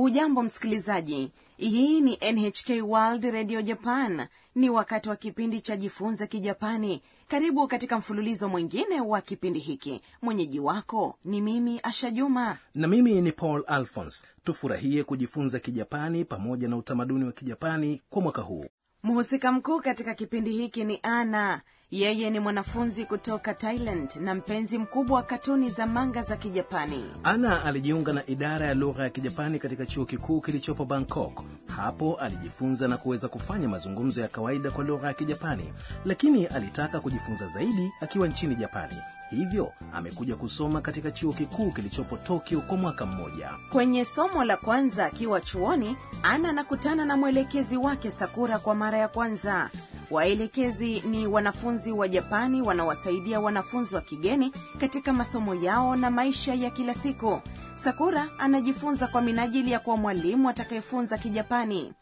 hujambo msikilizaji. Hii ni nhk world radio japan. Ni wakati wa kipindi cha jifunze kijapani. Karibu katika mfululizo mwingine wa kipindi hiki. Mwenyeji wako ni mimi asha juma. Na mimi ni paul alphons tufurahie kujifunza kijapani pamoja na utamaduni wa kijapani kwa mwaka huu. Mhusika mkuu katika kipindi hiki ni ana yeye ni mwanafunzi kutoka thailand na mpenzi mkubwa wa katuni za manga za kijapani. Ana alijiunga na idara ya lugha ya kijapani katika chuo kikuu kilichopo bangkok. Hapo alijifunza na kuweza kufanya mazungumzo ya kawaida kwa lugha ya kijapani lakini alitaka kujifunza zaidi akiwa nchini japani. Hivyo amekuja kusoma katika chuo kikuu kilichopo tokyo kwa mwaka mmoja. Kwenye somo la kwanza akiwa chuoni ana anakutana na mwelekezi wake sakura kwa mara ya kwanza Waelekezi ni wanafunzi wa Japani wanawasaidia wanafunzi wa kigeni katika masomo yao na maisha ya kila siku. Sakura anajifunza kwa minajili ya kuwa mwalimu atakayefunza Kijapani.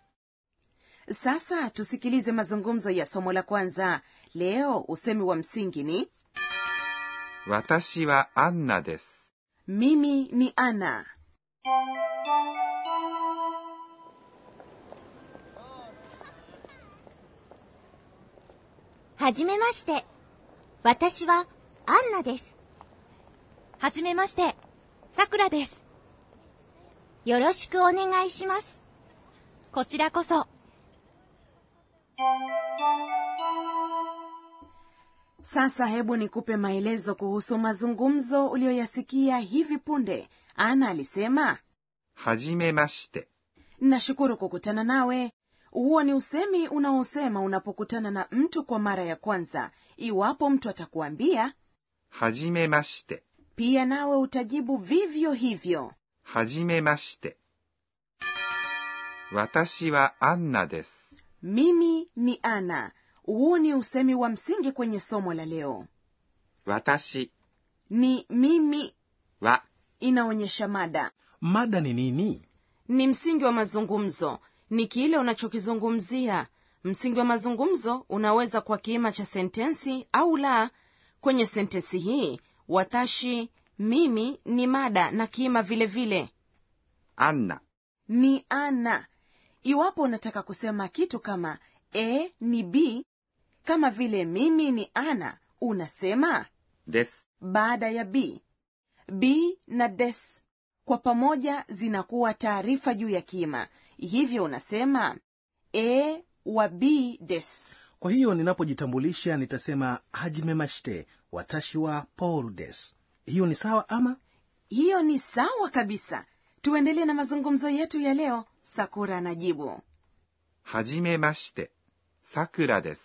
Sasa tusikilize mazungumzo ya somo la kwanza. Leo usemi wa msingi ni watashi wa Anna des Mimi ni Ana. はじめまして。私はアンナです。はじめまして。さくらです。よろしくお願いします。こちらこそ。sasa hebu nikupe maelezo kuhusu mazungumzo uliyoyasikia hivi punde ana alisema はじめまして。nashukuru kukutana nawe huo ni usemi unaosema unapokutana na mtu kwa mara ya kwanza iwapo mtu atakuambia hajimemashite pia nawe utajibu vivyo hivyo. Hajimemashite watashi wa anna desu. Mimi ni ana huu ni usemi wa msingi kwenye somo la leo. Watashi. Ni mimi. Wa. Inaonyesha mada. Mada ni nini? Ni msingi wa mazungumzo ni kile unachokizungumzia. Msingi wa mazungumzo unaweza kwa kiima cha sentensi au la. Kwenye sentensi hii watashi mimi ni mada na kiima vilevile. Ana ni ana. Iwapo unataka kusema kitu kama A ni B, kama vile mimi ni ana, unasema des baada ya B. B na des kwa pamoja zinakuwa taarifa juu ya kiima hivyo unasema e wa des. Kwa hiyo ninapojitambulisha nitasema hajmemashte watashi wa paul des. Hiyo ni sawa ama? Hiyo ni sawa kabisa. Tuendelee na mazungumzo yetu ya leo sakura anajibu hajimemashite sakura des.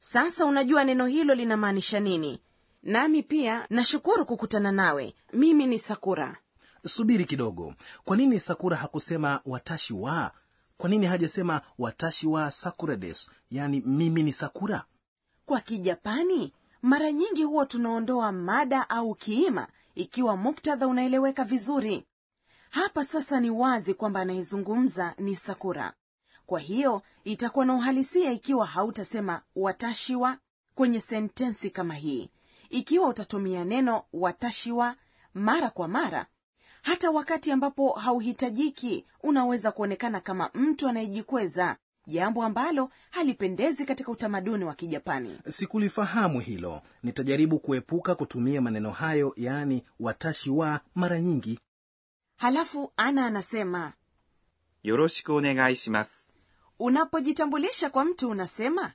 Sasa unajua neno hilo linamaanisha nini? Nami pia nashukuru kukutana nawe. Mimi ni sakura subiri kidogo. Kwa nini sakura hakusema watashi wa? Kwa nini hajasema watashi wa sakura des yaani mimi ni sakura? Kwa kijapani mara nyingi huwa tunaondoa mada au kiima ikiwa muktadha unaeleweka vizuri. Hapa sasa ni wazi kwamba anayezungumza ni sakura. Kwa hiyo itakuwa na uhalisia ikiwa hautasema watashiwa kwenye sentensi kama hii. Ikiwa utatumia neno watashiwa mara kwa mara hata wakati ambapo hauhitajiki. Unaweza kuonekana kama mtu anayejikweza, jambo ambalo halipendezi katika utamaduni wa Kijapani. Sikulifahamu hilo. Nitajaribu kuepuka kutumia maneno hayo, yaani watashi wa mara nyingi. Halafu Ana anasema yoroshiku onegai shimasu. Unapojitambulisha kwa mtu unasema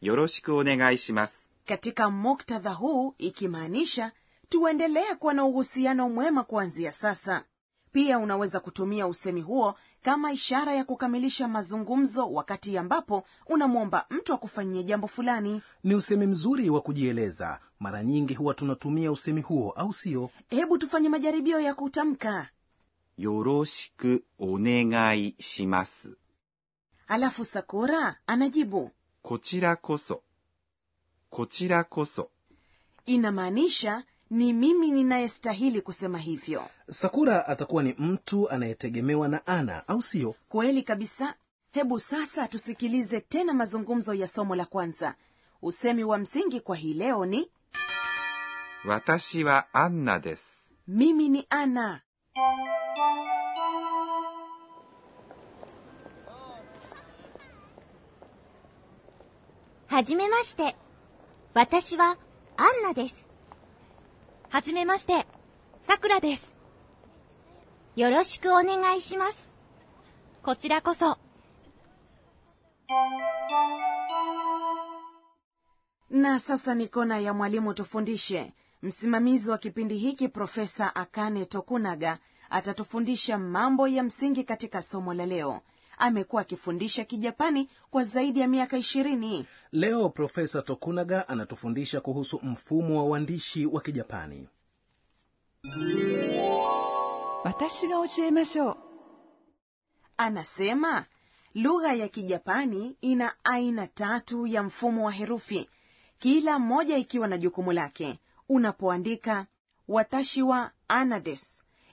yoroshiku onegai shimasu. Katika muktadha huu ikimaanisha tuendelee kuwa na uhusiano mwema kuanzia sasa. Pia unaweza kutumia usemi huo kama ishara ya kukamilisha mazungumzo wakati ambapo unamwomba mtu akufanyie jambo fulani. Ni usemi mzuri wa kujieleza. Mara nyingi huwa tunatumia usemi huo au sio? Hebu tufanye majaribio ya kutamka. Yoroshiku onegai shimasu. Alafu sakura anajibu. Kochira koso. Kochira koso. Inamaanisha ni mimi ninayestahili kusema hivyo. Sakura atakuwa ni mtu anayetegemewa na ana au siyo kweli kabisa. Hebu sasa tusikilize tena mazungumzo ya somo la kwanza. Usemi wa msingi kwa hii leo ni watashi wa anna des mimi ni ana hajime watashi wa anna desu. 私はアンナです。はじめまして。さくらです。よろしくお願いします。こちらこそ。 na sasa ni kona ya mwalimu tufundishe msimamizi wa kipindi hiki profesa akane tokunaga atatufundisha mambo ya msingi katika somo la leo amekuwa akifundisha kijapani kwa zaidi ya miaka ishirini. Leo Profesa Tokunaga anatufundisha kuhusu mfumo wa uandishi wa Kijapani. watashi ga anasema lugha ya Kijapani ina aina tatu ya mfumo wa herufi, kila mmoja ikiwa na jukumu lake. Unapoandika watashi wa ana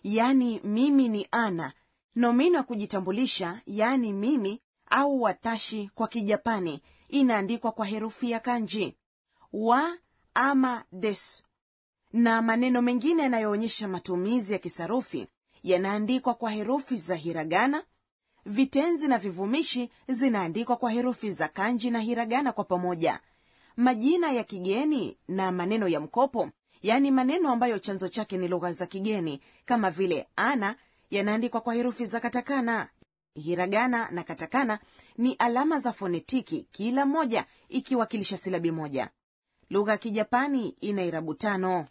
yani mimi ni ana nomino kujitambulisha yaani mimi au watashi kwa kijapani inaandikwa kwa herufi ya kanji. Wa ama des. Na maneno mengine yanayoonyesha matumizi ya kisarufi yanaandikwa kwa herufi za hiragana. Vitenzi na vivumishi zinaandikwa kwa herufi za kanji na hiragana kwa pamoja. Majina ya kigeni na maneno ya mkopo yaani maneno ambayo chanzo chake ni lugha za kigeni kama vile ana yanaandikwa kwa herufi za katakana. Hiragana na katakana ni alama za fonetiki, kila moja ikiwakilisha silabi moja. Lugha ya Kijapani ina irabu tano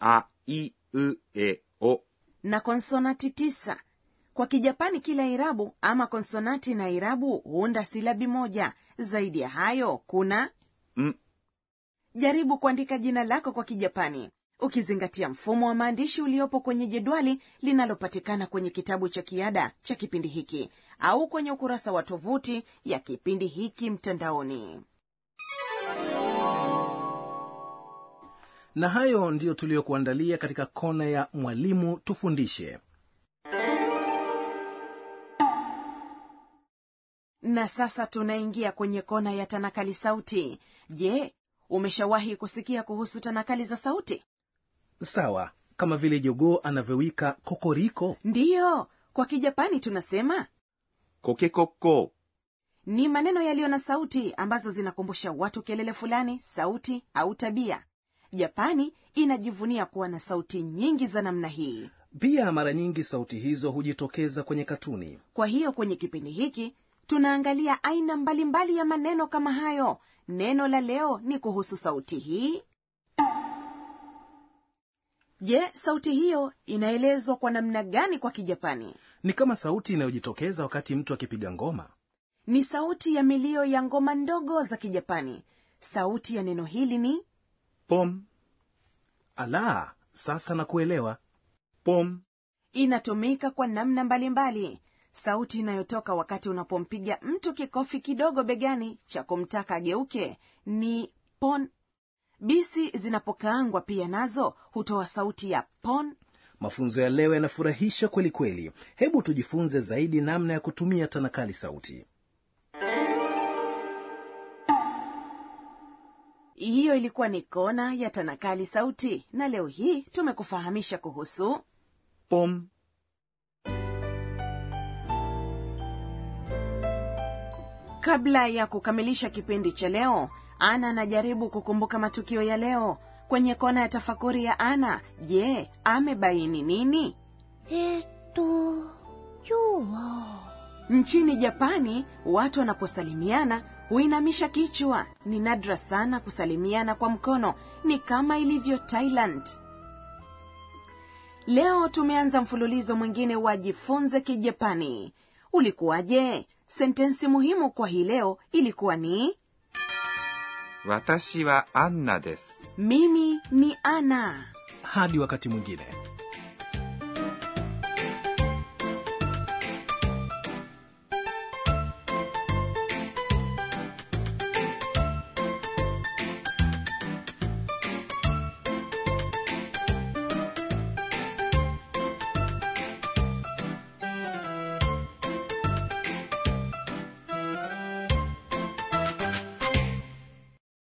a i u e o na konsonati tisa. Kwa Kijapani, kila irabu ama konsonati na irabu huunda silabi moja. Zaidi ya hayo kuna m. Jaribu kuandika jina lako kwa Kijapani ukizingatia mfumo wa maandishi uliopo kwenye jedwali linalopatikana kwenye kitabu cha kiada cha kipindi hiki au kwenye ukurasa wa tovuti ya kipindi hiki mtandaoni. Na hayo ndiyo tuliyokuandalia katika kona ya mwalimu tufundishe. Na sasa tunaingia kwenye kona ya tanakali sauti. Je umeshawahi kusikia kuhusu tanakali za sauti sawa kama vile jogoo anavyowika kokoriko. Ndiyo kwa kijapani tunasema kokekoko. ni maneno yaliyo na sauti ambazo zinakumbusha watu kelele fulani sauti au tabia. Japani inajivunia kuwa na sauti nyingi za namna hii. Pia mara nyingi sauti hizo hujitokeza kwenye katuni. Kwa hiyo kwenye kipindi hiki tunaangalia aina mbalimbali mbali ya maneno kama hayo. Neno la leo ni kuhusu sauti hii je sauti hiyo inaelezwa kwa namna gani kwa kijapani? Ni kama sauti inayojitokeza wakati mtu akipiga ngoma. Ni sauti ya milio ya ngoma ndogo za kijapani. Sauti ya neno hili ni pom. Ala sasa na kuelewa pom. Inatumika kwa namna mbalimbali. Mbali. sauti inayotoka wakati unapompiga mtu kikofi kidogo begani cha kumtaka ageuke ni pon bisi zinapokaangwa pia nazo hutoa sauti ya pon. Mafunzo ya leo yanafurahisha kweli kweli. Hebu tujifunze zaidi namna ya kutumia tanakali sauti. Hiyo ilikuwa ni kona ya tanakali sauti na leo hii tumekufahamisha kuhusu pom, kabla ya kukamilisha kipindi cha leo ana anajaribu kukumbuka matukio ya leo. Kwenye kona ya tafakuri ya Ana, je, amebaini nini? Eto, jua. Nchini Japani, watu wanaposalimiana huinamisha kichwa. Ni nadra sana kusalimiana kwa mkono, ni kama ilivyo Thailand. Leo tumeanza mfululizo mwingine wa Jifunze Kijapani. Ulikuwaje? Sentensi muhimu kwa hii leo ilikuwa ni 私はアンナです mimi ni ana hadi wakati mwingine